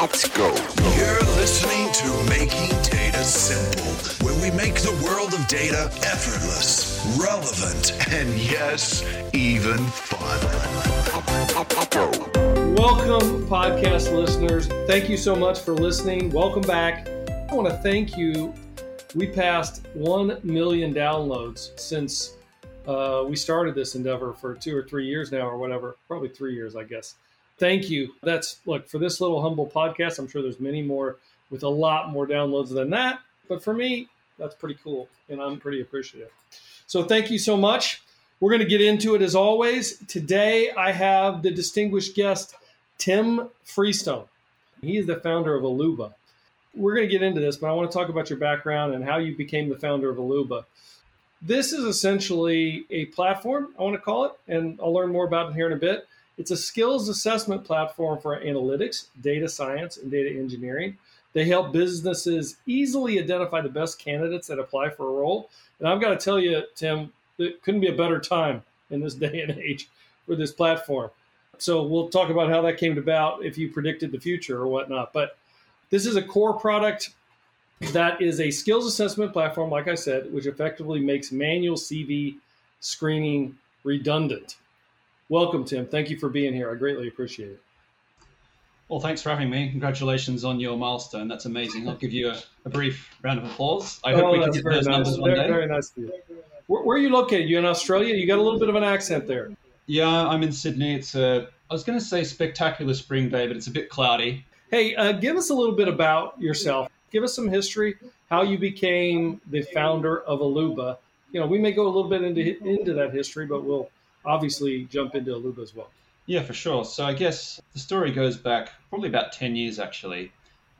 Let's go. You're listening to Making Data Simple, where we make the world of data effortless, relevant, and yes, even fun. Welcome, podcast listeners. Thank you so much for listening. Welcome back. I want to thank you. We passed 1 million downloads since uh, we started this endeavor for two or three years now, or whatever. Probably three years, I guess. Thank you. That's look for this little humble podcast. I'm sure there's many more with a lot more downloads than that. But for me, that's pretty cool, and I'm pretty appreciative. So thank you so much. We're going to get into it as always. Today, I have the distinguished guest, Tim Freestone. He is the founder of Alooba. We're going to get into this, but I want to talk about your background and how you became the founder of Alooba. This is essentially a platform, I want to call it, and I'll learn more about it here in a bit. It's a skills assessment platform for analytics, data science, and data engineering. They help businesses easily identify the best candidates that apply for a role. And I've got to tell you, Tim, it couldn't be a better time in this day and age for this platform. So we'll talk about how that came about if you predicted the future or whatnot. But this is a core product that is a skills assessment platform, like I said, which effectively makes manual CV screening redundant. Welcome, Tim. Thank you for being here. I greatly appreciate it. Well, thanks for having me. Congratulations on your milestone. That's amazing. I'll give you a, a brief round of applause. I hope oh, we can get those nice. numbers one very, day. very nice of you. Where, where, are you located? You in Australia? You got a little bit of an accent there. Yeah, I'm in Sydney. It's a, I was going to say spectacular spring day, but it's a bit cloudy. Hey, uh, give us a little bit about yourself. Give us some history, how you became the founder of Alooba. You know, we may go a little bit into into that history, but we'll obviously jump into Alooba as well. Yeah, for sure. So I guess the story goes back probably about 10 years actually,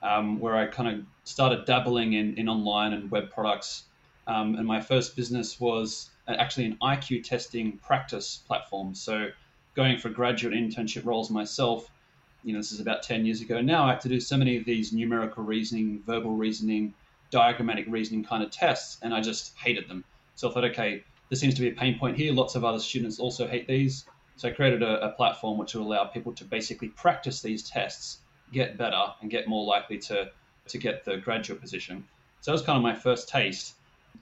um, where I kind of started dabbling in, in online and web products. Um, and my first business was actually an IQ testing practice platform. So going for graduate internship roles myself, you know, this is about 10 years ago. Now I have to do so many of these numerical reasoning, verbal reasoning, diagrammatic reasoning kind of tests, and I just hated them. So I thought, okay, there seems to be a pain point here. Lots of other students also hate these. So I created a, a, platform which will allow people to basically practice these tests, get better, and get more likely to, to get the graduate position. So that was kind of my first taste.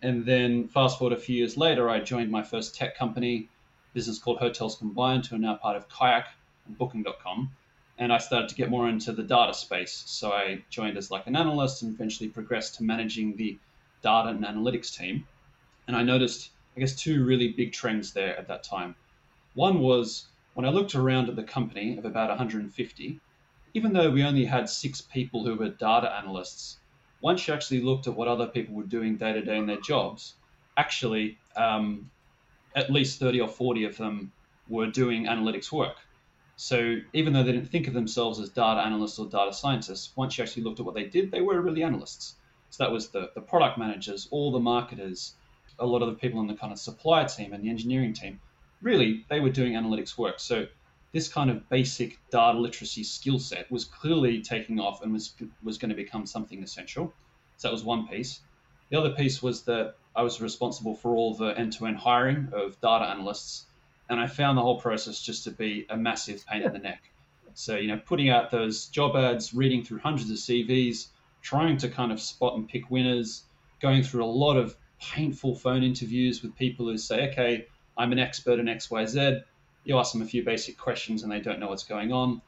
And then fast forward a few years later, I joined my first tech company, business called Hotels Combined, who are now part of Kayak and Booking.com. And I started to get more into the data space. So I joined as like an analyst and eventually progressed to managing the data and analytics team. And I noticed I guess, two really big trends there at that time. One was when I looked around at the company of about 150, even though we only had six people who were data analysts, once you actually looked at what other people were doing day to day in their jobs, actually, um, at least 30 or 40 of them were doing analytics work. So even though they didn't think of themselves as data analysts or data scientists, once you actually looked at what they did, they were really analysts. So that was the, the product managers, all the marketers, a lot of the people in the kind of supply team and the engineering team, really, they were doing analytics work. So this kind of basic data literacy skill set was clearly taking off and was was going to become something essential. So that was one piece. The other piece was that I was responsible for all the end-to-end hiring of data analysts, and I found the whole process just to be a massive pain in the neck. So you know, putting out those job ads, reading through hundreds of CVs, trying to kind of spot and pick winners, going through a lot of painful phone interviews with people who say, okay, I'm an expert in XYZ. You ask them a few basic questions and they don't know what's going on.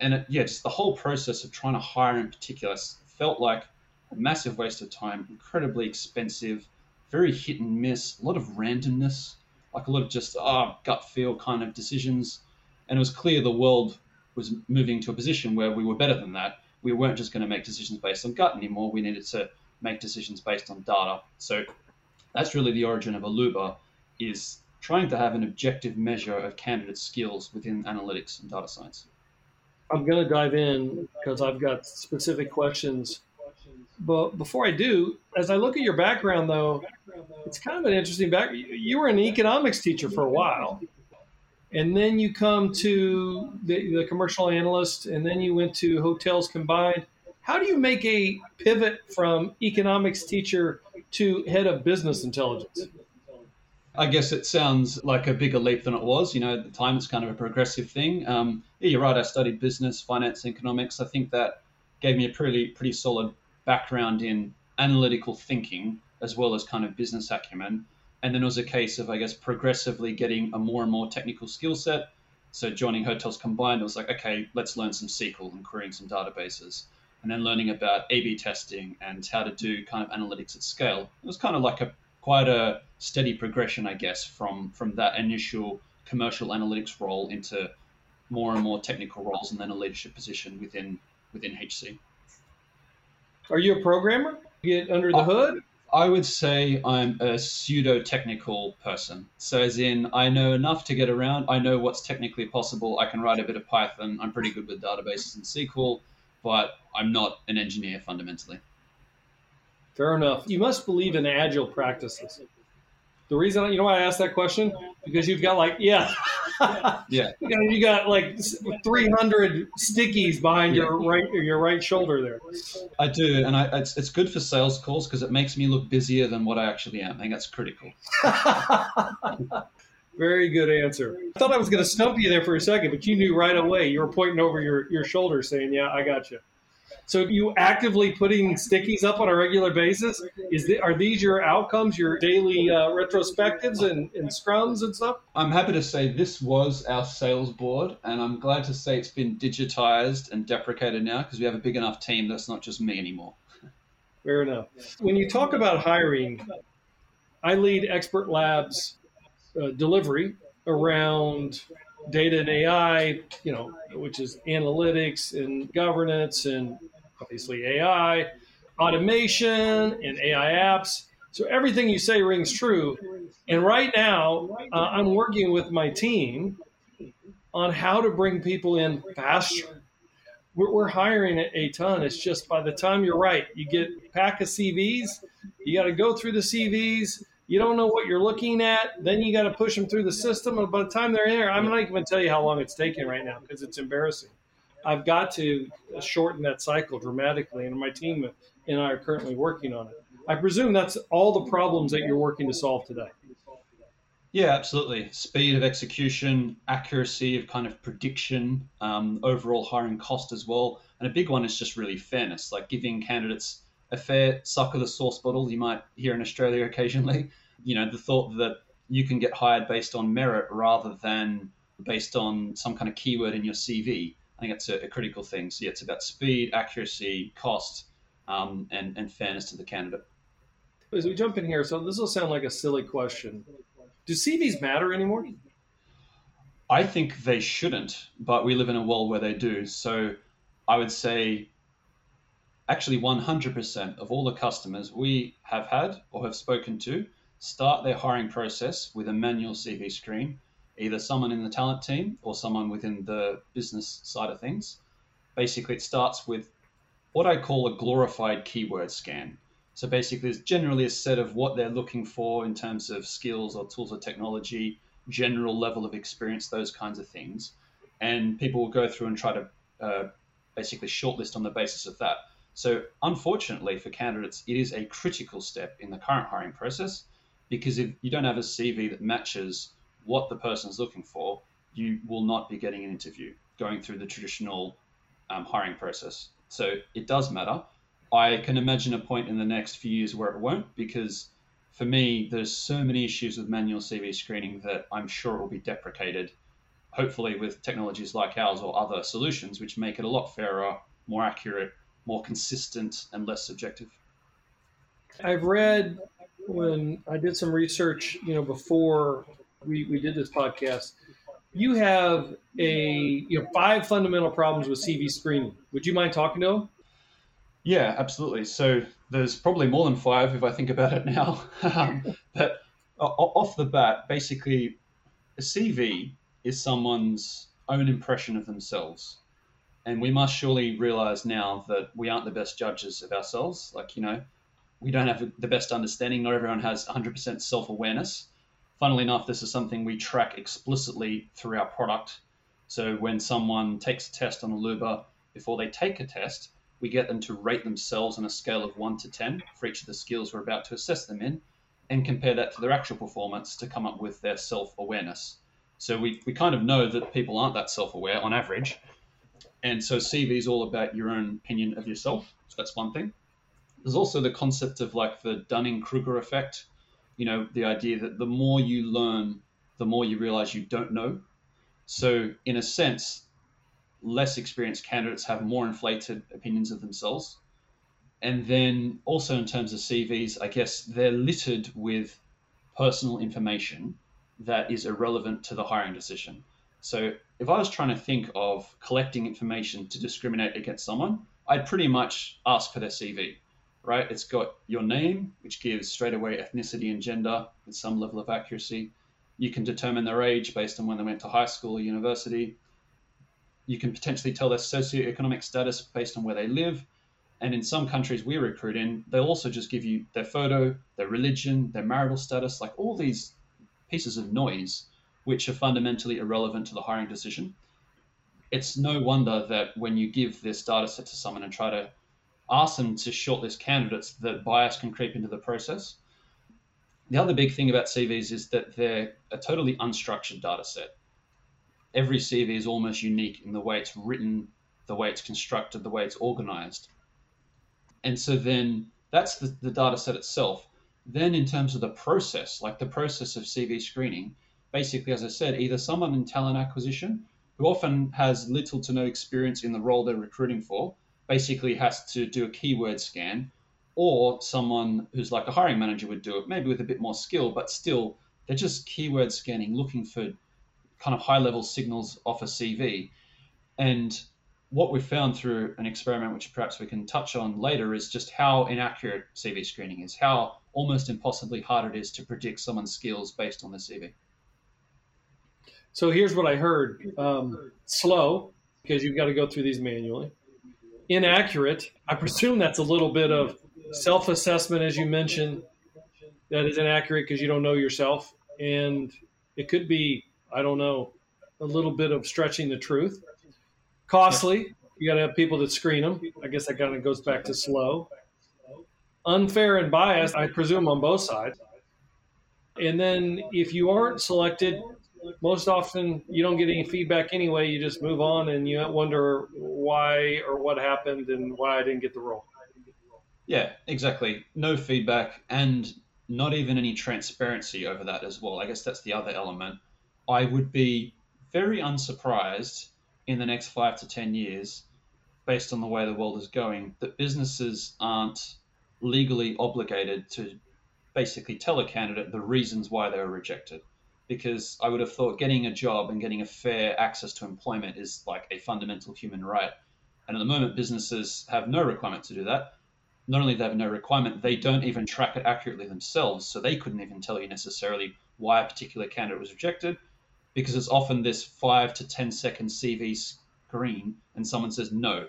And it, yeah, just the whole process of trying to hire in particular felt like a massive waste of time, incredibly expensive, very hit and miss, a lot of randomness, like a lot of just oh, gut feel kind of decisions. And it was clear the world was moving to a position where we were better than that. We weren't just going to make decisions based on gut anymore. We needed to make decisions based on data. So that's really the origin of Alooba, is trying to have an objective measure of candidate skills within analytics and data science. I'm going to dive in because I've got specific questions. But before I do, as I look at your background, though, it's kind of an interesting back. You were an economics teacher for a while, and then you come to the, the commercial analyst, and then you went to hotels combined. How do you make a pivot from economics teacher to head of business intelligence? I guess it sounds like a bigger leap than it was. You know, at the time it's kind of a progressive thing. Um, yeah, you're right. I studied business, finance, economics. I think that gave me a pretty pretty solid background in analytical thinking as well as kind of business acumen. And then it was a case of, I guess, progressively getting a more and more technical skill set. So joining Hotels Combined, it was like, okay, let's learn some SQL and querying some databases. And then learning about A/B testing and how to do kind of analytics at scale. It was kind of like a quite a steady progression, I guess, from from that initial commercial analytics role into more and more technical roles, and then a leadership position within within HC. Are you a programmer? Get under the hood? I would say I'm a pseudo technical person. So, as in, I know enough to get around. I know what's technically possible. I can write a bit of Python. I'm pretty good with databases and SQL, but I'm not an engineer fundamentally. Fair enough. You must believe in agile practices. The reason you know why I asked that question because you've got like yeah, yeah, you got, you got like 300 stickies behind yeah. your right your right shoulder there. I do, and I, it's it's good for sales calls because it makes me look busier than what I actually am. I think that's critical. Very good answer. I thought I was going to stump you there for a second, but you knew right away. You were pointing over your, your shoulder saying, Yeah, I got you. So you actively putting stickies up on a regular basis? Is the, are these your outcomes, your daily uh, retrospectives and, and scrums and stuff? I'm happy to say this was our sales board, and I'm glad to say it's been digitized and deprecated now because we have a big enough team that's not just me anymore. Fair enough. When you talk about hiring, I lead Expert Labs uh, delivery around data and AI, you know, which is analytics and governance and obviously AI, automation, and AI apps. So everything you say rings true. And right now, uh, I'm working with my team on how to bring people in faster. We're, we're hiring a, a ton. It's just by the time you're right, you get a pack of CVs, you got to go through the CVs. You don't know what you're looking at. Then you got to push them through the system. And by the time they're in there, I'm not even going to tell you how long it's taking right now because it's embarrassing. I've got to shorten that cycle dramatically, and my team and I are currently working on it. I presume that's all the problems that you're working to solve today. Yeah, absolutely. Speed of execution, accuracy of kind of prediction, um, overall hiring cost as well. And a big one is just really fairness, like giving candidates a fair suck of the sauce bottle you might hear in Australia occasionally. You know, the thought that you can get hired based on merit rather than based on some kind of keyword in your CV. I think that's a, a critical thing. So yeah, it's about speed, accuracy, cost, um, and and fairness to the candidate. As we jump in here, so this will sound like a silly question. Do CVs matter anymore? I think they shouldn't, but we live in a world where they do. So I would say actually 100% of all the customers we have had or have spoken to start their hiring process with a manual CV screen either someone in the talent team or someone within the business side of things. Basically, it starts with what I call a glorified keyword scan. So basically, it's generally a set of what they're looking for in terms of skills or tools or technology, general level of experience, those kinds of things. And people will go through and try to uh, basically shortlist on the basis of that. So, unfortunately for candidates, it is a critical step in the current hiring process because if you don't have a CV that matches what the person is looking for, you will not be getting an interview going through the traditional um, hiring process. So it does matter. I can imagine a point in the next few years where it won't, because for me, there's so many issues with manual CV screening that I'm sure it will be deprecated, hopefully with technologies like ours or other solutions, which make it a lot fairer, more accurate, more consistent, and less subjective. I've read when I did some research, you know, before we, we did this podcast, you have a you know five fundamental problems with CV screening. Would you mind talking to them? Yeah, absolutely. So there's probably more than five if I think about it now. Um, but off the bat, basically, a CV is someone's own impression of themselves. And we must surely realize now that we aren't the best judges of ourselves. Like, you know, we don't have the best understanding. Not everyone has 100% self awareness funnily enough, this is something we track explicitly through our product. So when someone takes a test on Alooba, before they take a test, we get them to rate themselves on a scale of 1 to 10 for each of the skills we're about to assess them in, and compare that to their actual performance to come up with their self awareness. So we, we kind of know that people aren't that self aware on average. And so CV is all about your own opinion of yourself. So that's one thing. There's also the concept of like the Dunning Kruger effect. You know, the idea that the more you learn, the more you realize you don't know. So, in a sense, less experienced candidates have more inflated opinions of themselves. And then also in terms of CVs, I guess they're littered with personal information that is irrelevant to the hiring decision. So if I was trying to think of collecting information to discriminate against someone, I'd pretty much ask for their CV, right? It's got your name, which gives straight away ethnicity and gender with some level of accuracy. You can determine their age based on when they went to high school or university. You can potentially tell their socioeconomic status based on where they live. And in some countries we recruit in, they'll also just give you their photo, their religion, their marital status, like all these pieces of noise which are fundamentally irrelevant to the hiring decision. It's no wonder that when you give this data set to someone and try to ask them to shortlist candidates, that bias can creep into the process. The other big thing about CVs is that they're a totally unstructured data set. Every CV is almost unique in the way it's written, the way it's constructed, the way it's organized. And so then that's the, the data set itself. Then, in terms of the process, like the process of CV screening, basically, as I said, either someone in talent acquisition who often has little to no experience in the role they're recruiting for, basically has to do a keyword scan, or someone who's like a hiring manager would do it, maybe with a bit more skill, but still they're just keyword scanning, looking for kind of high level signals off a CV. And what we found through an experiment, which perhaps we can touch on later, is just how inaccurate CV screening is, how almost impossibly hard it is to predict someone's skills based on the CV. So here's what I heard um, slow, because you've got to go through these manually. Inaccurate, I presume that's a little bit of self assessment, as you mentioned, that is inaccurate because you don't know yourself. And it could be, I don't know, a little bit of stretching the truth. Costly, you got to have people that screen them. I guess that kind of goes back to slow unfair and biased, I presume, on both sides. And then if you aren't selected, most often you don't get any feedback anyway. You just move on and you wonder why or what happened and why I didn't get the role. Yeah, exactly. No feedback and not even any transparency over that as well. I guess that's the other element. I would be very unsurprised in the next five to 10 years, based on the way the world is going, that businesses aren't legally obligated to basically tell a candidate the reasons why they were rejected. Because I would have thought getting a job and getting a fair access to employment is like a fundamental human right. And at the moment, businesses have no requirement to do that. Not only do they have no requirement, they don't even track it accurately themselves. So they couldn't even tell you necessarily why a particular candidate was rejected because it's often this five to ten second CV screen and someone says no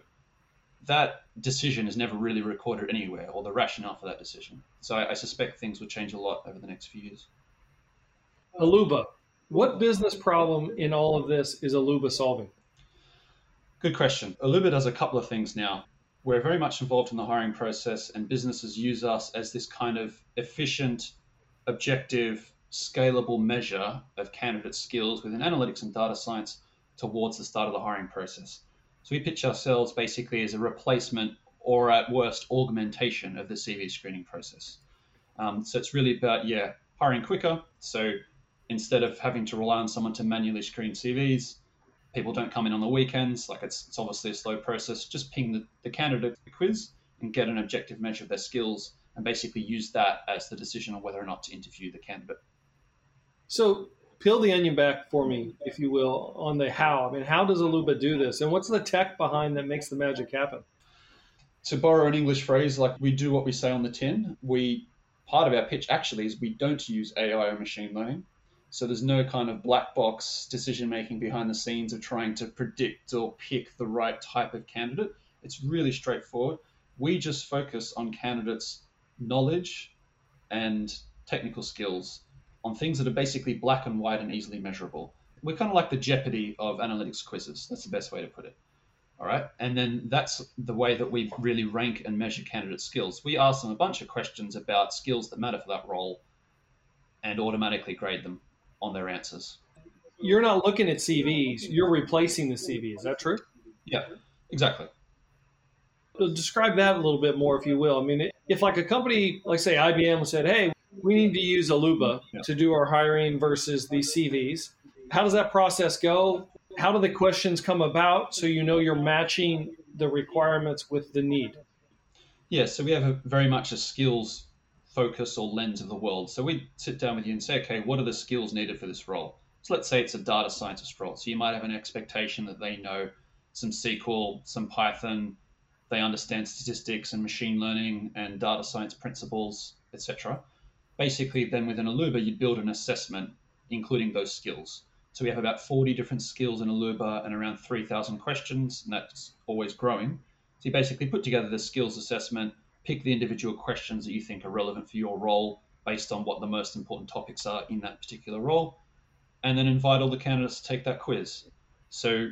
that decision is never really recorded anywhere, or the rationale for that decision. So I, I suspect things will change a lot over the next few years. Alooba, what business problem in all of this is Alooba solving? Good question. Alooba does a couple of things now. We're very much involved in the hiring process, and businesses use us as this kind of efficient, objective, scalable measure of candidate skills within analytics and data science towards the start of the hiring process. So we pitch ourselves basically as a replacement or at worst augmentation of the CV screening process. Um, so it's really about, yeah, hiring quicker. So instead of having to rely on someone to manually screen CVs, people don't come in on the weekends. Like it's, it's obviously a slow process. Just ping the, the candidate the quiz and get an objective measure of their skills and basically use that as the decision on whether or not to interview the candidate. So peel the onion back for me, if you will, on the how. I mean, how does Alooba do this, and what's the tech behind that makes the magic happen? To borrow an English phrase, like we do what we say on the tin. We part of our pitch actually is we don't use AI or machine learning. So there's no kind of black box decision making behind the scenes of trying to predict or pick the right type of candidate. It's really straightforward. We just focus on candidates' knowledge and technical skills on things that are basically black and white and easily measurable. We're kind of like the Jeopardy of analytics quizzes. That's the best way to put it. All right. And then that's the way that we really rank and measure candidate skills. We ask them a bunch of questions about skills that matter for that role and automatically grade them on their answers. You're not looking at CVs, you're replacing the CV. Is that true? Yeah, exactly. Describe that a little bit more, if you will. I mean, if like a company, like say IBM, said, "Hey, we need to use Alooba yeah. to do our hiring versus these CVs," how does that process go? How do the questions come about so you know you're matching the requirements with the need? Yeah, so we have a, very much a skills focus or lens of the world. So we sit down with you and say, okay, what are the skills needed for this role? So let's say it's a data scientist role. So you might have an expectation that they know some SQL, some Python, they understand statistics and machine learning and data science principles, etc. Basically, then within Alooba, you build an assessment including those skills. So we have about 40 different skills in Alooba and around 3,000 questions, and that's always growing. So you basically put together the skills assessment, pick the individual questions that you think are relevant for your role based on what the most important topics are in that particular role, and then invite all the candidates to take that quiz. So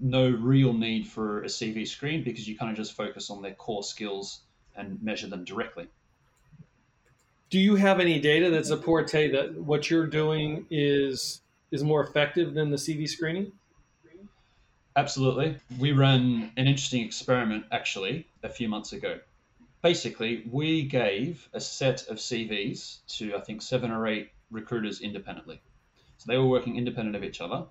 no real need for a CV screen because you kind of just focus on their core skills and measure them directly. Do you have any data that supports hey that what you're doing is is more effective than the CV screening? Absolutely. We ran an interesting experiment actually a few months ago. Basically, we gave a set of CVs to I think seven or eight recruiters independently. So they were working independent of each other.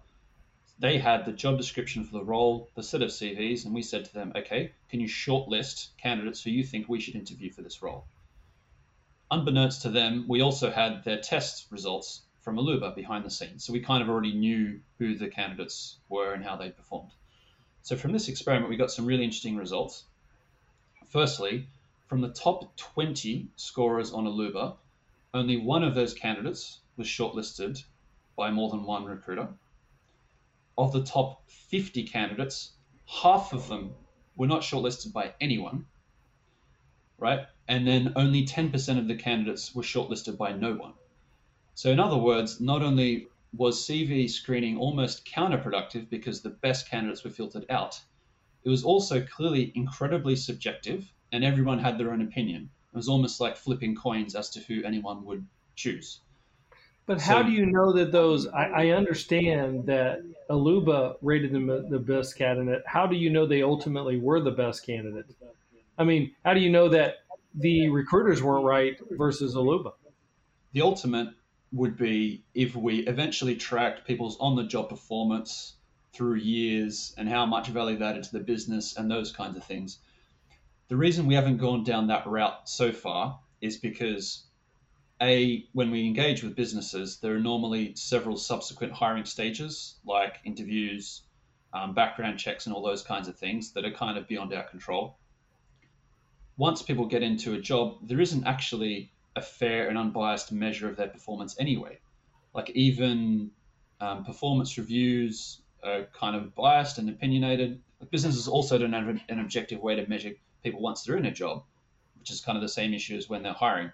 They had the job description for the role, the set of CVs, and we said to them, okay, can you shortlist candidates who you think we should interview for this role? Unbeknownst to them, we also had their test results from Alooba behind the scenes. So we kind of already knew who the candidates were and how they performed. So from this experiment, we got some really interesting results. Firstly, from the top 20 scorers on Alooba, only one of those candidates was shortlisted by more than one recruiter. Of the top 50 candidates, half of them were not shortlisted by anyone, right? And then only 10% of the candidates were shortlisted by no one. So, in other words, not only was CV screening almost counterproductive because the best candidates were filtered out, it was also clearly incredibly subjective and everyone had their own opinion. It was almost like flipping coins as to who anyone would choose. But how so, do you know that those? I, I, understand that Alooba rated them the best candidate. How do you know they ultimately were the best candidate? I mean, how do you know that the recruiters weren't right versus Alooba? The ultimate would be if we eventually tracked people's on the job performance through years and how much value they added to the business and those kinds of things. The reason we haven't gone down that route so far is because a when we engage with businesses, there are normally several subsequent hiring stages like interviews, um, background checks, and all those kinds of things that are kind of beyond our control. Once people get into a job, there isn't actually a fair and unbiased measure of their performance anyway. Like even um, performance reviews are kind of biased and opinionated. Businesses also don't have an objective way to measure people once they're in a job, which is kind of the same issue as when they're hiring.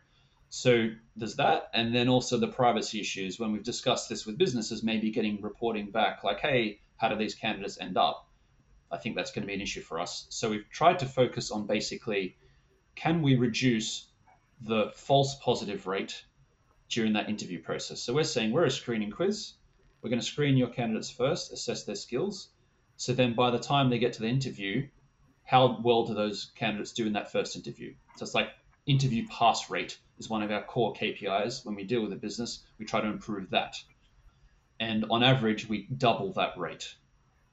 So there's that, and then also the privacy issues. When we've discussed this with businesses, maybe getting reporting back like, "Hey, how do these candidates end up?" I think that's going to be an issue for us. So we've tried to focus on basically, can we reduce the false positive rate during that interview process. So we're saying we're a screening quiz. We're going to screen your candidates first, assess their skills. So then by the time they get to the interview, how well do those candidates do in that first interview? So it's like interview pass rate is one of our core KPIs. When we deal with a business, we try to improve that. And on average, we double that rate.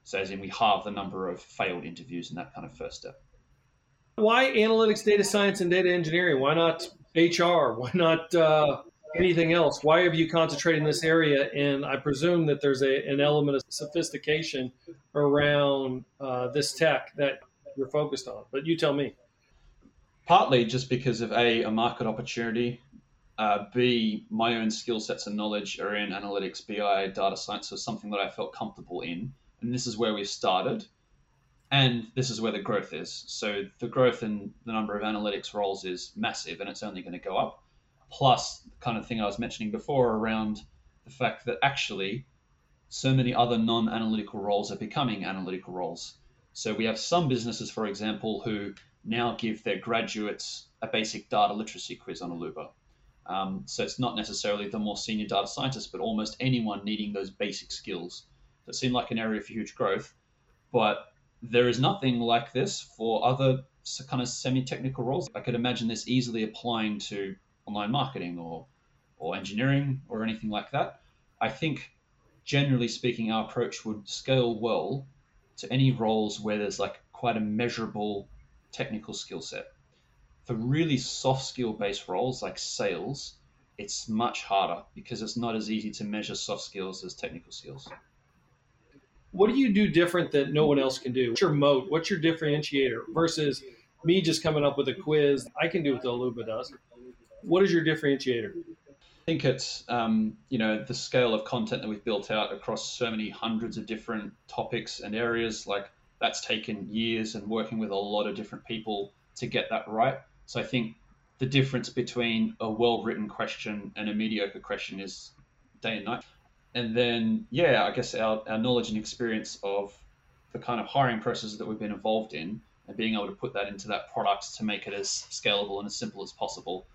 So as in we halve the number of failed interviews in that kind of first step. Why analytics, data science, and data engineering? Why not HR? Why not uh, anything else? Why have you concentrated in this area? And I presume that there's a, an element of sophistication around uh, this tech that you're focused on. But you tell me. Partly just because of a a market opportunity, uh, B my own skill sets and knowledge are in analytics, BI, data science, so something that I felt comfortable in, and this is where we've started and this is where the growth is. So the growth in the number of analytics roles is massive, and it's only going to go up. Plus, the kind of thing I was mentioning before around the fact that actually so many other non-analytical roles are becoming analytical roles. So we have some businesses, for example, who now give their graduates a basic data literacy quiz on Alooba. Um, so it's not necessarily the more senior data scientists, but almost anyone needing those basic skills. It seemed like an area for huge growth, but there is nothing like this for other kind of semi-technical roles. I could imagine this easily applying to online marketing or or engineering or anything like that. I think generally speaking, our approach would scale well to any roles where there's like quite a measurable technical skill set. For really soft skill based roles like sales, it's much harder because it's not as easy to measure soft skills as technical skills. What do you do different that no one else can do? What's your moat? What's your differentiator versus me just coming up with a quiz? I can do what the Alooba does. What is your differentiator? I think it's um, you know the scale of content that we've built out across so many hundreds of different topics and areas. Like that's taken years and working with a lot of different people to get that right. So I think the difference between a well-written question and a mediocre question is day and night. And then yeah, I guess our, our knowledge and experience of the kind of hiring process that we've been involved in and being able to put that into that product to make it as scalable and as simple as possible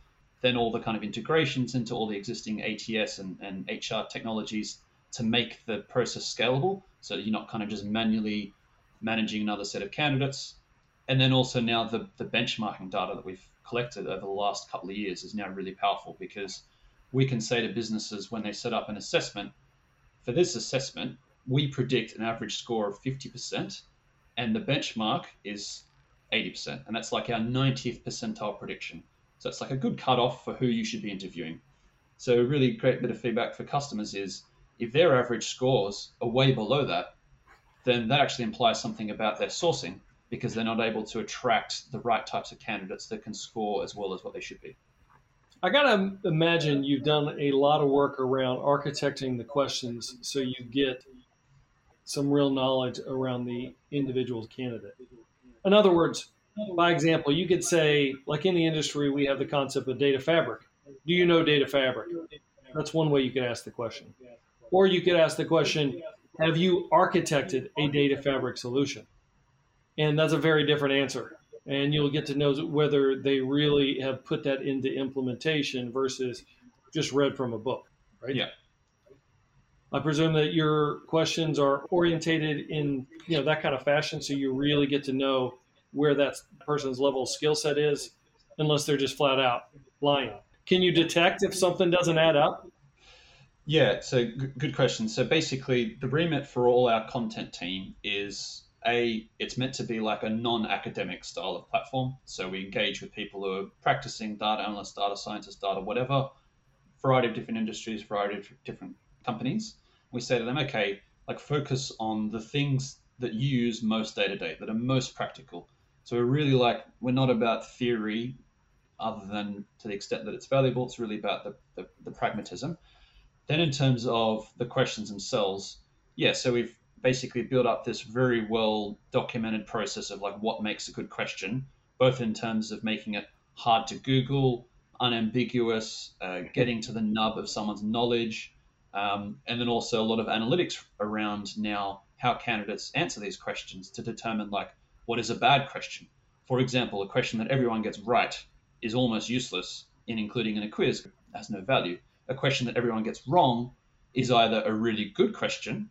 then all the kind of integrations into all the existing ATS and, and HR technologies to make the process scalable so you're not kind of just manually managing another set of candidates. And then also now the, the benchmarking data that we've collected over the last couple of years is now really powerful because we can say to businesses when they set up an assessment, for this assessment, we predict an average score of 50%, and the benchmark is 80%. And that's like our 90th percentile prediction. So it's like a good cutoff for who you should be interviewing. So a really great bit of feedback for customers is if their average scores are way below that, then that actually implies something about their sourcing because they're not able to attract the right types of candidates that can score as well as what they should be. I got to imagine you've done a lot of work around architecting the questions so you get some real knowledge around the individual candidate. In other words, by example, you could say, like in the industry, we have the concept of data fabric. Do you know data fabric? That's one way you could ask the question. Or you could ask the question, have you architected a data fabric solution? And that's a very different answer. And you'll get to know whether they really have put that into implementation versus just read from a book, right? Yeah. I presume that your questions are orientated in you know that kind of fashion, so you really get to know where that person's level of skill set is unless they're just flat out lying. Can you detect if something doesn't add up? Yeah, so good question. So basically, the remit for all our content team is a it's meant to be like a non-academic style of platform. So we engage with people who are practicing data analysts, data scientists, data whatever, variety of different industries, variety of different companies. We say to them, okay, like focus on the things that you use most day to day that are most practical. So we're really like we're not about theory, other than to the extent that it's valuable. It's really about the, the, the pragmatism. Then in terms of the questions themselves, yeah. So we've basically built up this very well documented process of like what makes a good question, both in terms of making it hard to Google, unambiguous, uh, getting to the nub of someone's knowledge, um, and then also a lot of analytics around now how candidates answer these questions to determine like what is a bad question. For example, a question that everyone gets right is almost useless in including in a quiz, has no value. A question that everyone gets wrong is either a really good question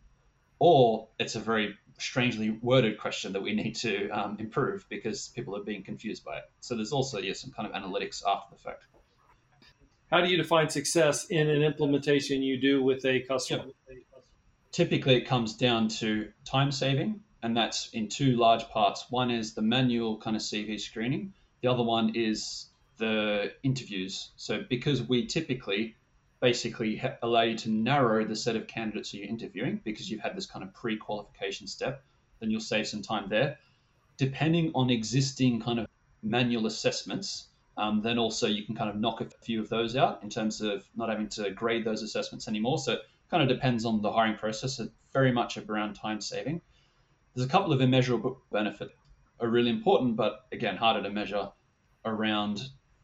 or it's a very strangely worded question that we need to um, improve because people are being confused by it. So there's also yeah, some kind of analytics after the fact. How do you define success in an implementation you do with a customer? Yep. Typically, it comes down to time saving and that's in two large parts. One is the manual kind of CV screening. The other one is the interviews. So because we typically basically allow you to narrow the set of candidates you're interviewing because you've had this kind of pre-qualification step, then you'll save some time there. Depending on existing kind of manual assessments, um, then also you can kind of knock a few of those out in terms of not having to grade those assessments anymore. So it kind of depends on the hiring process. It's very much around time saving. There's a couple of immeasurable benefits are really important, but again, harder to measure around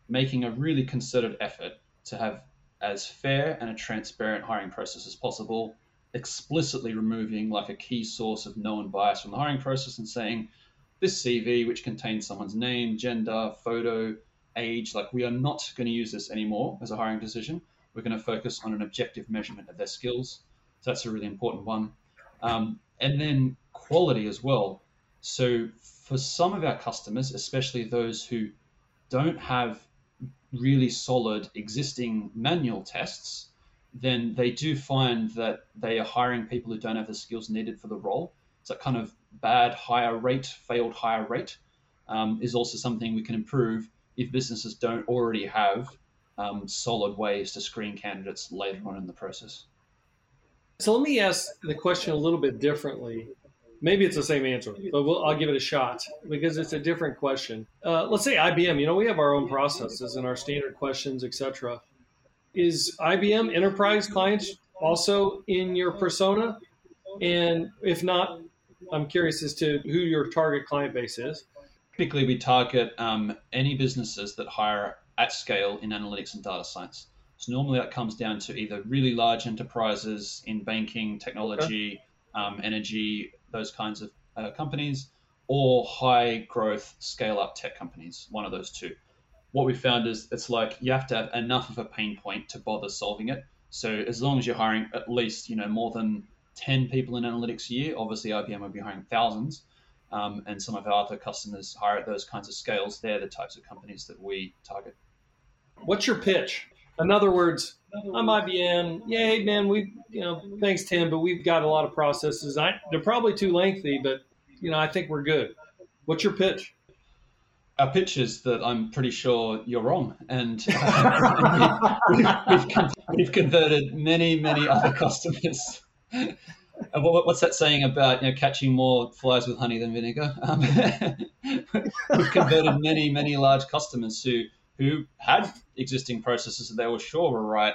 making a really concerted effort to have as fair and a transparent hiring process as possible, explicitly removing like a key source of known bias from the hiring process and saying this CV, which contains someone's name, gender, photo, age, like we are not going to use this anymore as a hiring decision. We're going to focus on an objective measurement of their skills. So that's a really important one. Um, and then quality as well. So for some of our customers, especially those who don't have really solid existing manual tests, then they do find that they are hiring people who don't have the skills needed for the role. So that kind of bad hire rate, failed hire rate, um, is also something we can improve if businesses don't already have um, solid ways to screen candidates later on in the process. So let me ask the question a little bit differently. Maybe it's the same answer, but we'll, I'll give it a shot because it's a different question. Uh, let's say IBM. You know, we have our own processes and our standard questions, etc. Is IBM enterprise clients also in your persona? And if not, I'm curious as to who your target client base is. Typically, we target um, any businesses that hire at scale in analytics and data science. So normally that comes down to either really large enterprises in banking, technology, um, energy, those kinds of uh, companies, or high growth scale up tech companies, one of those two. What we found is it's like you have to have enough of a pain point to bother solving it. So as long as you're hiring at least you know more than 10 people in analytics a year, obviously IBM will be hiring thousands. Um, and some of our other customers hire at those kinds of scales. They're the types of companies that we target. What's your pitch? In other words, I'm IBM. Yeah, hey man, we you know thanks Tim, but we've got a lot of processes. I, they're probably too lengthy, but you know I think we're good. What's your pitch? Our pitch is that I'm pretty sure you're wrong, and uh, we've, we've, we've, converted many many other customers. what's that saying about you know catching more flies with honey than vinegar? Um, we've converted many many large customers who who had existing processes that they were sure were right.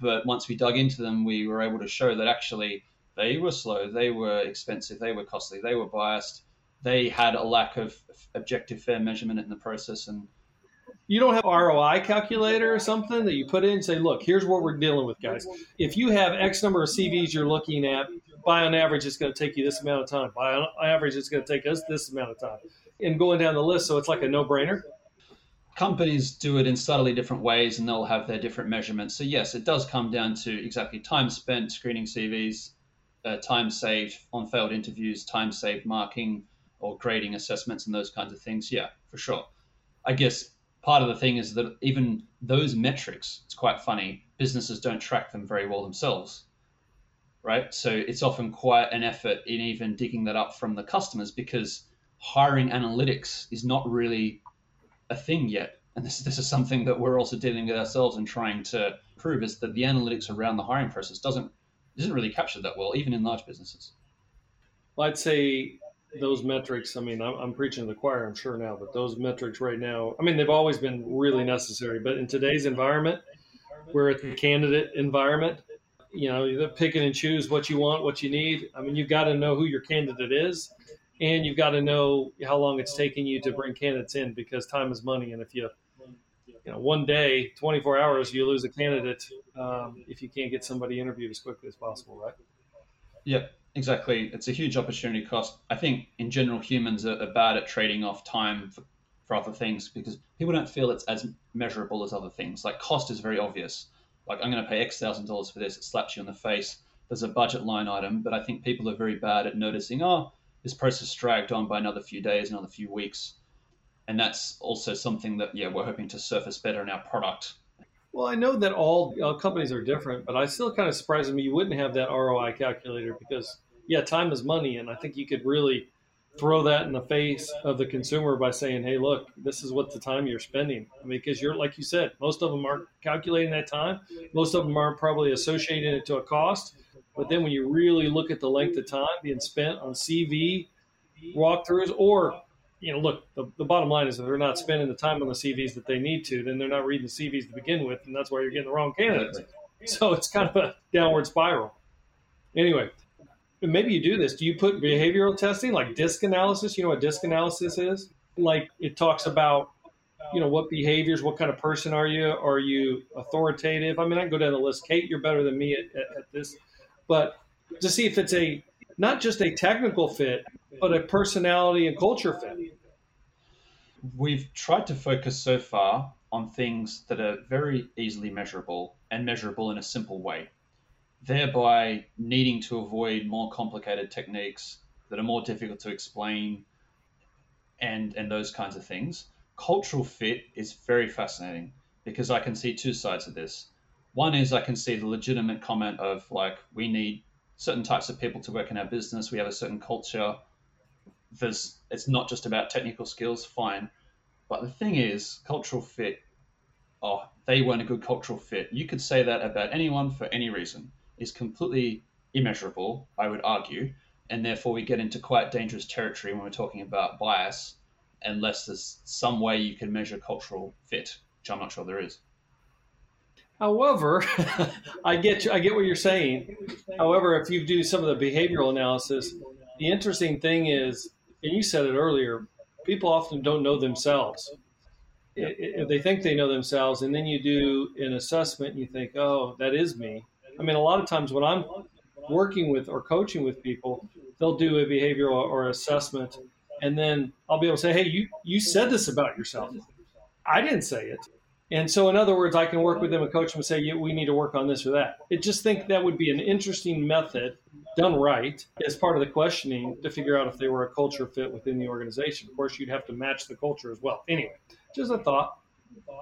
But once we dug into them, we were able to show that actually they were slow, they were expensive, they were costly, they were biased, they had a lack of objective fair measurement in the process. And you don't have ROI calculator or something that you put in and say, look, here's what we're dealing with, guys. If you have X number of CVs you're looking at, by on average, it's going to take you this amount of time. By on average, it's going to take us this amount of time. And going down the list, so it's like a no brainer companies do it in subtly different ways and they'll have their different measurements. So, yes, it does come down to exactly time spent screening CVs, uh, time saved on failed interviews, time saved marking or grading assessments, and those kinds of things. Yeah, for sure. I guess part of the thing is that even those metrics, it's quite funny, businesses don't track them very well themselves. Right. So, it's often quite an effort in even digging that up from the customers because hiring analytics is not really a thing yet. And this, this is something that we're also dealing with ourselves and trying to prove is that the analytics around the hiring process doesn't isn't really captured that well, even in large businesses. Well, I'd say those metrics. I mean, I'm, I'm preaching to the choir, I'm sure now, but those metrics right now. I mean, they've always been really necessary, but in today's environment, we're at the candidate environment. You know, you pick and choose what you want, what you need. I mean, you've got to know who your candidate is and you've got to know how long it's taking you to bring candidates in because time is money. And if you, you know, one day, 24 hours, you lose a candidate um, if you can't get somebody interviewed as quickly as possible, right? Yep, exactly. It's a huge opportunity cost. I think in general, humans are, are bad at trading off time for, for other things because people don't feel it's as measurable as other things. Like cost is very obvious. Like I'm going to pay X thousand dollars for this. It slaps you in the face. There's a budget line item, but I think people are very bad at noticing. Oh, this process dragged on by another few days, another few weeks. And that's also something that, yeah, we're hoping to surface better in our product. Well, I know that all companies are different, but I still kind of surprised me you wouldn't have that ROI calculator because, yeah, time is money. And I think you could really throw that in the face of the consumer by saying, hey, look, this is what the time you're spending. I mean, because you're, like you said, most of them aren't calculating that time. Most of them aren't probably associating it to a cost. But then when you really look at the length of time being spent on CV walkthroughs, or you know, look, the, the bottom line is that they're not spending the time on the CVs that they need to, then they're not reading the CVs to begin with, and that's why you're getting the wrong candidates. So it's kind of a downward spiral. Anyway, maybe you do this. Do you put behavioral testing like DISC analysis? You know what DISC analysis is? Like it talks about you know what behaviors what kind of person are you are you authoritative i mean i can go down the list kate you're better than me at, at, at this but to see if it's a not just a technical fit, but a personality and culture fit. We've tried to focus so far on things that are very easily measurable and measurable in a simple way, thereby needing to avoid more complicated techniques that are more difficult to explain and and those kinds of things. Cultural fit is very fascinating because I can see two sides of this. One is I can see the legitimate comment of like we need certain types of people to work in our business. We have a certain culture. There's it's not just about technical skills, fine. But the thing is, cultural fit. Oh, they weren't a good cultural fit. You could say that about anyone for any reason. Is completely immeasurable, I would argue, and therefore we get into quite dangerous territory when we're talking about bias, unless there's some way you can measure cultural fit, which I'm not sure there is. However, I get you, I get what you're saying. However, if you do some of the behavioral analysis, the interesting thing is, and you said it earlier, people often don't know themselves. If they think they know themselves, and then you do an assessment, and you think, "Oh, that is me." I mean, a lot of times when I'm working with or coaching with people, they'll do a behavioral or assessment, and then I'll be able to say, "Hey, you you said this about yourself. I didn't say it." And so, in other words, I can work with them and coach them and say, yeah, we need to work on this or that. I just think that would be an interesting method done right as part of the questioning to figure out if they were a culture fit within the organization. Of course, you'd have to match the culture as well. Anyway, just a thought.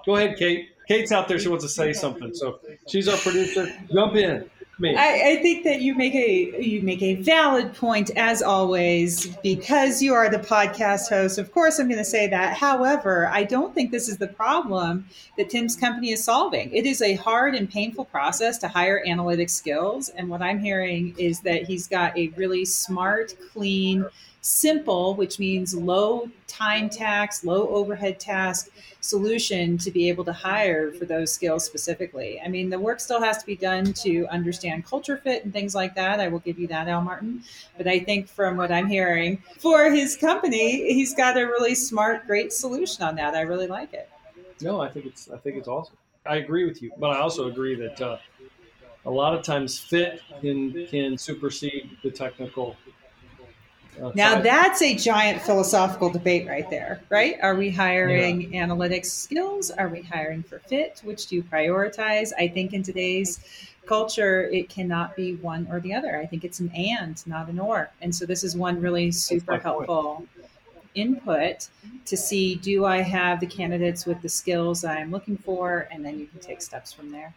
Go ahead, Kate. Kate's out there. She wants to say something. So she's our producer. Jump in. I, I, think that you make a you make a valid point as always because you are the podcast host. Of course, I'm going to say that. However, I don't think this is the problem that Tim's company is solving. It is a hard and painful process to hire analytic skills, and what I'm hearing is that he's got a really smart, clean simple, which means low time tax, low overhead task solution to be able to hire for those skills specifically. I mean, the work still has to be done to understand culture fit and things like that. I will give you that, Al Martin. But I think from what I'm hearing for his company, he's got a really smart, great solution on that. I really like it. No, I think it's I think it's awesome. I agree with you, but I also agree that uh, a lot of times fit can can supersede the technical now that's a giant philosophical debate right there, right? Are we hiring yeah. analytics skills? Are we hiring for fit? Which do you prioritize? I think in today's culture, it cannot be one or the other. I think it's an and, not an or. And so this is one really super helpful input to see do I have the candidates with the skills I'm looking for? And then you can take steps from there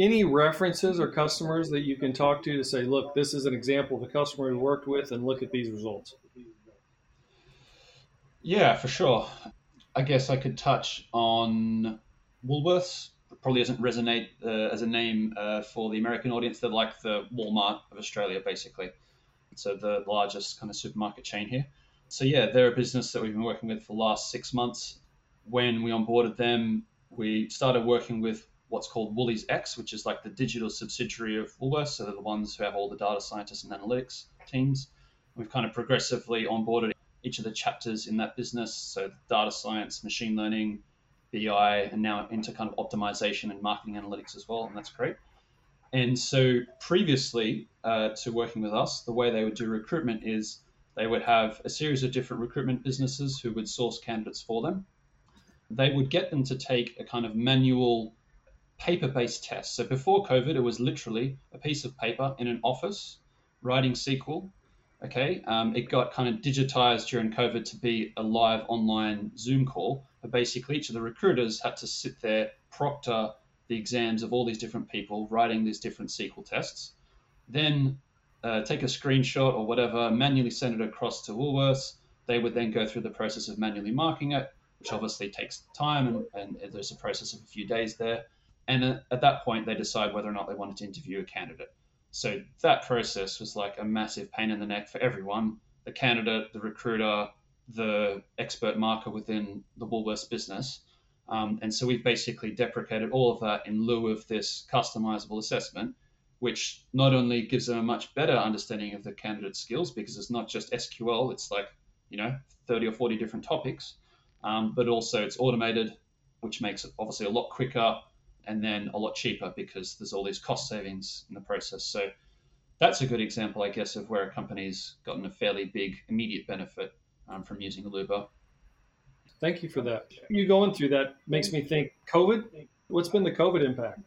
any references or customers that you can talk to to say, look, this is an example of a customer we worked with, and look at these results? Yeah, for sure. I guess I could touch on Woolworths. Probably doesn't resonate uh, as a name uh, for the American audience. They're like the Walmart of Australia, basically. So the largest kind of supermarket chain here. So yeah, they're a business that we've been working with for the last six months. When we onboarded them, we started working with what's called Woolies X, which is like the digital subsidiary of Woolworths. So they're the ones who have all the data scientists and analytics teams. We've kind of progressively onboarded each of the chapters in that business. So data science, machine learning, BI, and now into kind of optimization and marketing analytics as well. And that's great. And so previously uh, to working with us, the way they would do recruitment is they would have a series of different recruitment businesses who would source candidates for them. They would get them to take a kind of manual paper-based tests. So before COVID, it was literally a piece of paper in an office writing SQL. Okay, um, it got kind of digitized during COVID to be a live online Zoom call. But basically, each of the recruiters had to sit there, proctor the exams of all these different people, writing these different SQL tests. Then uh, take a screenshot or whatever, manually send it across to Woolworths. They would then go through the process of manually marking it, which obviously takes time, and, and there's a process of a few days there. And at that point, they decide whether or not they wanted to interview a candidate. So that process was like a massive pain in the neck for everyone the candidate, the recruiter, the expert marker within the Woolworths business. Um, and so we've basically deprecated all of that in lieu of this customizable assessment, which not only gives them a much better understanding of the candidate's skills because it's not just SQL, it's like, you know, 30 or 40 different topics, um, but also it's automated, which makes it obviously a lot quicker and then a lot cheaper because there's all these cost savings in the process. So that's a good example, I guess, of where a company's gotten a fairly big immediate benefit um, from using Alooba. Thank you for that. You going through that makes me think COVID. What's been the COVID impact?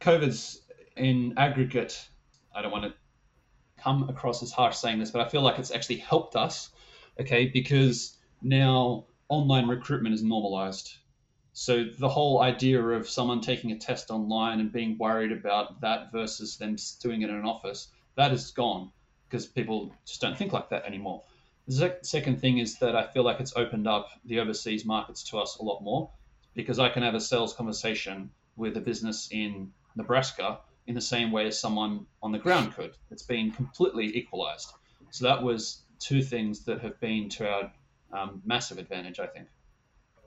COVID's in aggregate. I don't want to come across as harsh saying this, but I feel like it's actually helped us Okay, because now online recruitment is normalized. So the whole idea of someone taking a test online and being worried about that versus them doing it in an office, that is gone because people just don't think like that anymore. The second thing is that I feel like it's opened up the overseas markets to us a lot more because I can have a sales conversation with a business in Nebraska in the same way as someone on the ground could. It's been completely equalized. So that was two things that have been to our um, massive advantage, I think.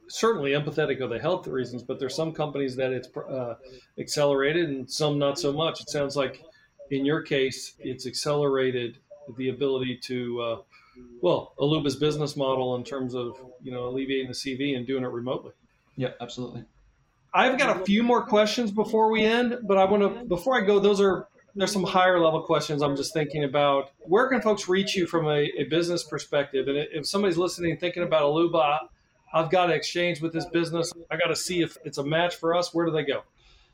Certainly empathetic of the health reasons, but there's some companies that it's uh, accelerated and some not so much. It sounds like in your case, it's accelerated the ability to, uh, well, Alooba's business model in terms of you know alleviating the CV and doing it remotely. Yeah, absolutely. I've got a few more questions before we end, but I want to before I go, those are there's some higher level questions I'm just thinking about. Where can folks reach you from a, a business perspective? And if somebody's listening, thinking about Alooba, I've got to exchange with this business. I got to see if it's a match for us. Where do they go?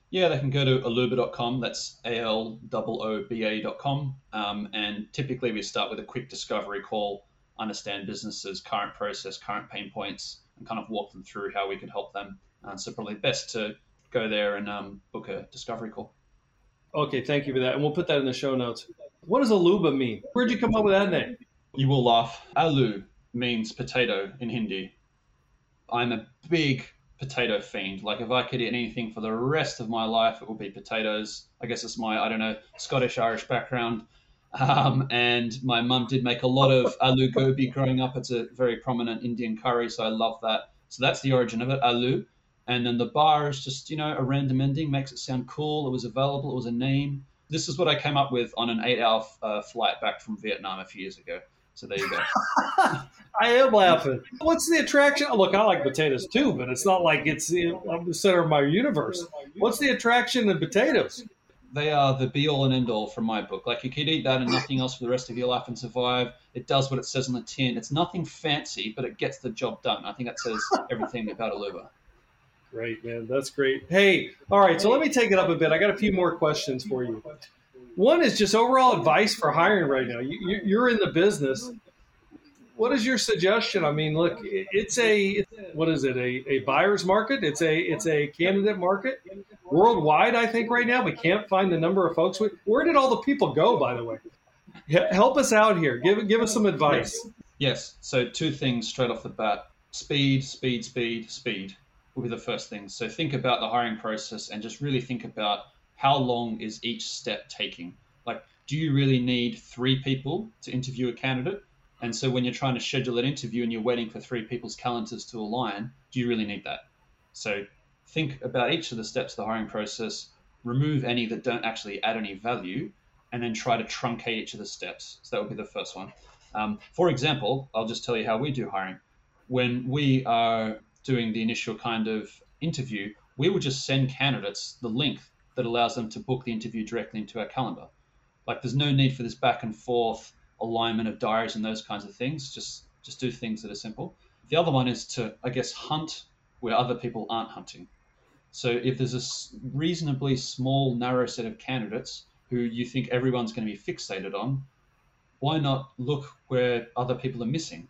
Yeah, they can go to alooba.com. That's A L O O B A.com. Um, and typically we start with a quick discovery call, understand businesses' current process, current pain points, and kind of walk them through how we can help them. Uh, so probably best to go there and um, book a discovery call. Okay, thank you for that. And we'll put that in the show notes. What does alooba mean? Where'd you come up with that name? You will laugh. Alu means potato in Hindi. I'm a big potato fiend. Like if I could eat anything for the rest of my life, it would be potatoes. I guess it's my I don't know Scottish Irish background. Um, and my mum did make a lot of aloo gobi growing up. It's a very prominent Indian curry, so I love that. So that's the origin of it, aloo. And then the bar is just, you know, a random ending, makes it sound cool. It was available, it was a name. This is what I came up with on an eight hour uh, flight back from Vietnam a few years ago. So there you go. I am laughing. What's the attraction? Look, I like potatoes too, but it's not like it's I'm the center of my universe. What's the attraction in potatoes? They are the be all and end all from my book. Like you could eat that and nothing else for the rest of your life and survive. It does what it says on the tin. It's nothing fancy, but it gets the job done. I think that says everything about Alooba. Great, man. That's great. Hey, all right. So let me take it up a bit. I got a few more questions for you. One is just overall advice for hiring right now. You, are in the business. What is your suggestion? I mean, look, it's a what is it? A, a buyer's market. It's a it's a candidate market worldwide. I think right now we can't find the number of folks. Where did all the people go? By the way, help us out here. Give give us some advice. Yes. So two things straight off the bat: speed, speed, speed, speed will be the first things. So think about the hiring process and just really think about how long is each step taking. Like, do you really need three people to interview a candidate? And so when you're trying to schedule an interview and you're waiting for three people's calendars to align, do you really need that? So think about each of the steps of the hiring process, remove any that don't actually add any value, and then try to truncate each of the steps. So that would be the first one. Um, for example, I'll just tell you how we do hiring. When we are doing the initial kind of interview, we will just send candidates the link that allows them to book the interview directly into our calendar. Like there's no need for this back and forth alignment of diaries and those kinds of things. Just just do things that are simple. The other one is to I guess hunt where other people aren't hunting. So if there's a reasonably small narrow set of candidates who you think everyone's going to be fixated on, why not look where other people are missing?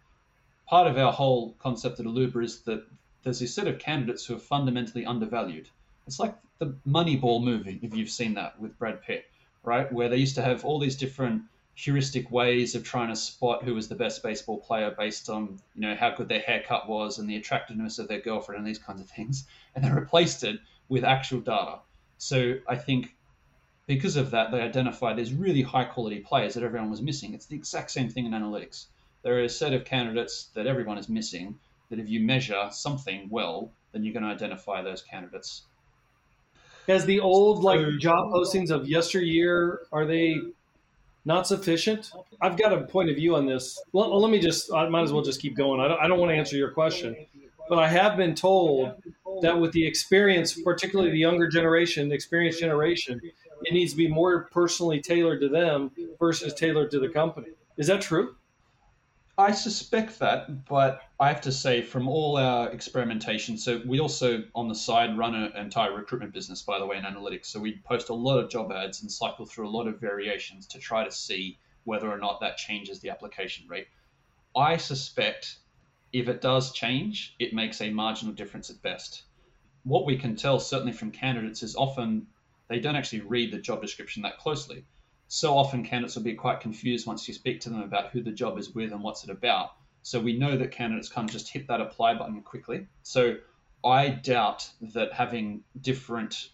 Part of our whole concept at Alooba is that there's a set of candidates who are fundamentally undervalued. It's like the Moneyball movie, if you've seen that with Brad Pitt, right? Where they used to have all these different heuristic ways of trying to spot who was the best baseball player based on, you know, how good their haircut was and the attractiveness of their girlfriend and these kinds of things. And they replaced it with actual data. So I think because of that, they identified these really high quality players that everyone was missing. It's the exact same thing in analytics. There are a set of candidates that everyone is missing that if you measure something well, then you're going to identify those candidates. As the old like job postings of yesteryear are they not sufficient? I've got a point of view on this. Well, let me just I might as well just keep going. I don't, I don't want to answer your question, but I have been told that with the experience, particularly the younger generation, the experienced generation, it needs to be more personally tailored to them versus tailored to the company. Is that true? I suspect that, but I have to say, from all our experimentation, so we also on the side run an entire recruitment business, by the way, in analytics. So we post a lot of job ads and cycle through a lot of variations to try to see whether or not that changes the application rate. I suspect if it does change, it makes a marginal difference at best. What we can tell, certainly from candidates, is often they don't actually read the job description that closely. So often, candidates will be quite confused once you speak to them about who the job is with and what's it about. So we know that candidates of just hit that apply button quickly. So I doubt that having different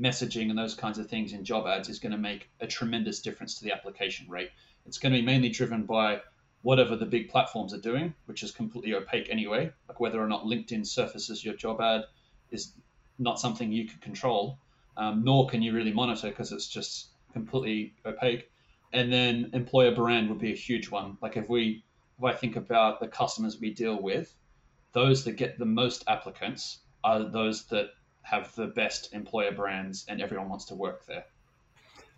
messaging and those kinds of things in job ads is going to make a tremendous difference to the application rate. It's going to be mainly driven by whatever the big platforms are doing, which is completely opaque anyway. Like whether or not LinkedIn surfaces your job ad is not something you can control, um, nor can you really monitor because it's just completely opaque. And then employer brand would be a huge one. Like if we, if I think about the customers we deal with, those that get the most applicants are those that have the best employer brands and everyone wants to work there.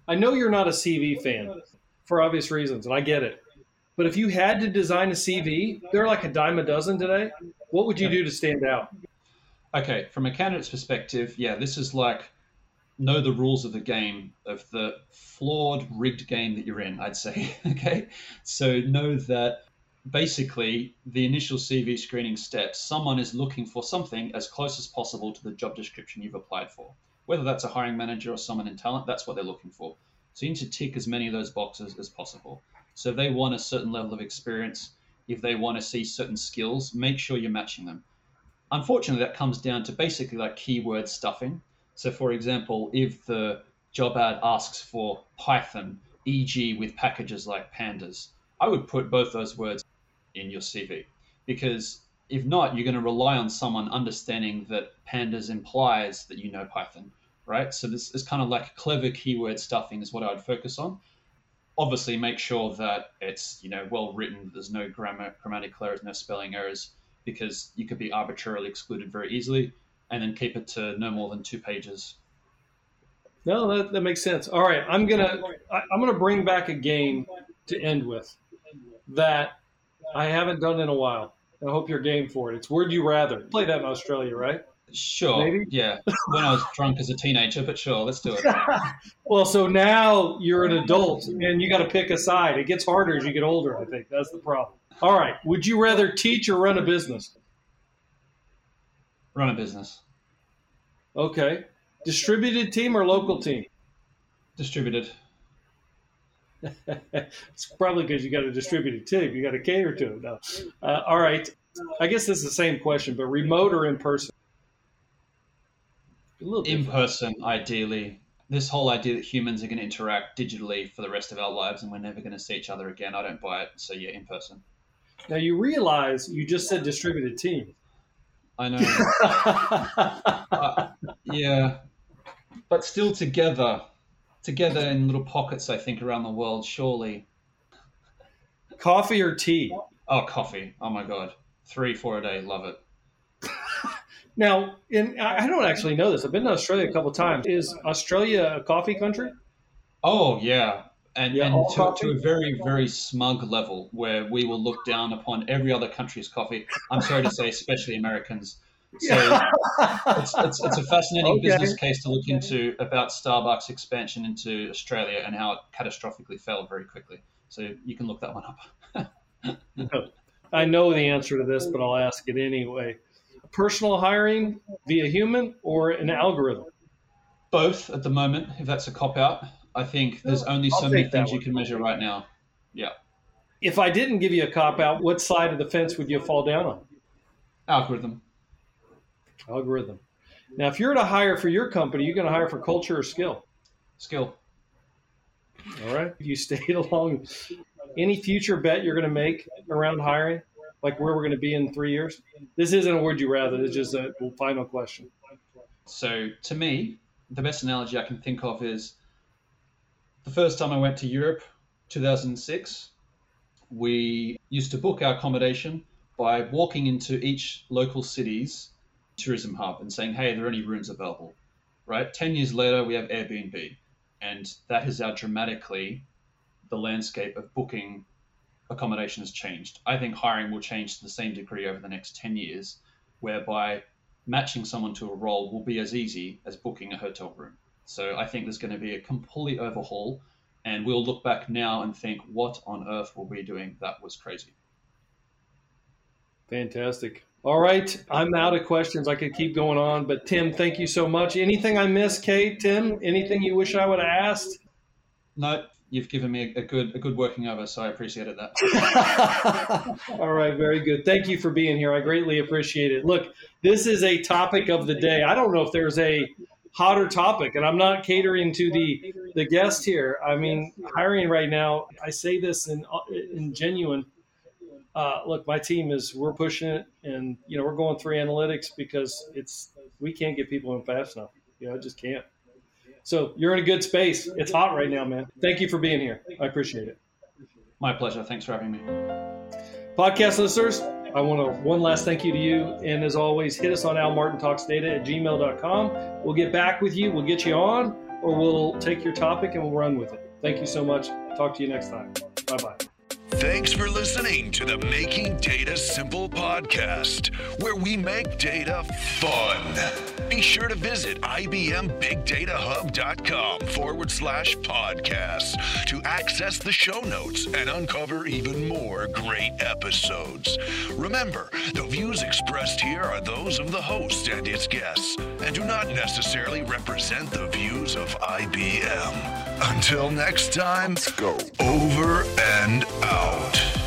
I know you're not a CV fan for obvious reasons, and I get it. But if you had to design a CV, they're like a dime a dozen today. What would you do to stand out? Okay, from a candidate's perspective, yeah, this is like know the rules of the game, of the flawed, rigged game that you're in, I'd say. okay, so know that basically the initial CV screening step, someone is looking for something as close as possible to the job description you've applied for. Whether that's a hiring manager or someone in talent, that's what they're looking for. So you need to tick as many of those boxes as possible. So if they want a certain level of experience, if they want to see certain skills, make sure you're matching them. Unfortunately, that comes down to basically like keyword stuffing. So, for example, if the job ad asks for Python, e.g., with packages like pandas, I would put both those words in your CV because if not, you're going to rely on someone understanding that pandas implies that you know Python, right? So this is kind of like clever keyword stuffing is what I would focus on. Obviously, make sure that it's you know well written. There's no grammar, grammatical errors, no spelling errors, because you could be arbitrarily excluded very easily. And then keep it to no more than two pages. No, that, that makes sense. All right, I'm gonna I, I'm gonna bring back a game to end with that I haven't done in a while. I hope you're game for it. It's Would You Rather. Play that in Australia, right? Sure. Maybe? Yeah. When I was drunk as a teenager, but sure, let's do it. well, so now you're an adult and you got to pick a side. It gets harder as you get older, I think. That's the problem. All right. Would you rather teach or run a business? Run a business. Okay. Distributed team or local team? Distributed. it's probably because you got a distributed team. You got to cater to it. No. Uh, all right. I guess this is the same question, but remote or in person? in person, ideally. This whole idea that humans are going to interact digitally for the rest of our lives and we're never going to see each other again, I don't buy it. So, yeah, in person. Now, you realize you just said distributed team. I know. uh, yeah. But still together together in little pockets, I think, around the world, surely. Coffee or tea? Oh, coffee. Oh, my God. Three, four a day. Love it. now, in, I don't actually know this. I've been to Australia a couple times. Is Australia a coffee country? Oh, yeah. And, yeah, and oh, to, to, a very, very smug level where we will look down upon every other country's coffee. I'm sorry to say, especially Americans. So it's, it's, it's, a fascinating okay. business case to look into about Starbucks expansion into Australia and how it catastrophically failed very quickly. So you can look that one up. I know the answer to this, but I'll ask it anyway. Personal hiring via human or an algorithm? Both at the moment, if that's a cop out. I think there's only so many things you can measure right now. Yeah. If I didn't give you a cop out, what side of the fence would you fall down on? Algorithm. Algorithm. Now, if you're to hire for your company, you're going to hire for culture or skill? Skill. All right. If you stayed along any future bet you're going to make around hiring, like where we're going to be in three years? This isn't a would you rather. It's just a final question. So, to me, the best analogy I can think of is the first time I went to Europe, 2006. We used to book our accommodation by walking into each local city's tourism hub and saying, hey, there are there any rooms available? Right? 10 years later, we have Airbnb. And that has how dramatically the landscape of booking accommodation has changed. I think hiring will change to the same degree over the next 10 years, whereby matching someone to a role will be as easy as booking a hotel room. So I think there's going to be a complete overhaul, and we'll look back now and think, what on earth were we doing? That was crazy. Fantastic. All right, I'm out of questions. I could keep going on, but Tim, thank you so much. Anything I missed, Kate? Tim, anything you wish I would have asked? No, you've given me a good a good working over, so I appreciated that. All right, very good. Thank you for being here. I greatly appreciate it. Look, this is a topic of the day. I don't know if there's a hotter topic, and I'm not catering to the the guest here. I mean, hiring right now. I say this in in genuine uh, look, my team is we're pushing it, and you know we're going through analytics because it's we can't get people in fast enough. You know, I just can't. So you're in a good space. It's hot right now, man. Thank you for being here. I appreciate it. My pleasure. Thanks for having me. Podcast listeners, I want to one last thank you to you. And as always, hit us on almartintalksdata at gmail.com. We'll get back with you. We'll get you on, or we'll take your topic and we'll run with it. Thank you so much. Talk to you next time. Bye bye. Thanks for listening to the Making Data Simple podcast, where we make data fun. Be sure to visit IBMBigDataHub.com forward slash podcast to access the show notes and uncover even more great episodes. Remember, the views expressed here are those of the host and its guests and do not necessarily represent the views of IBM. Until next time, Let's go. over and out.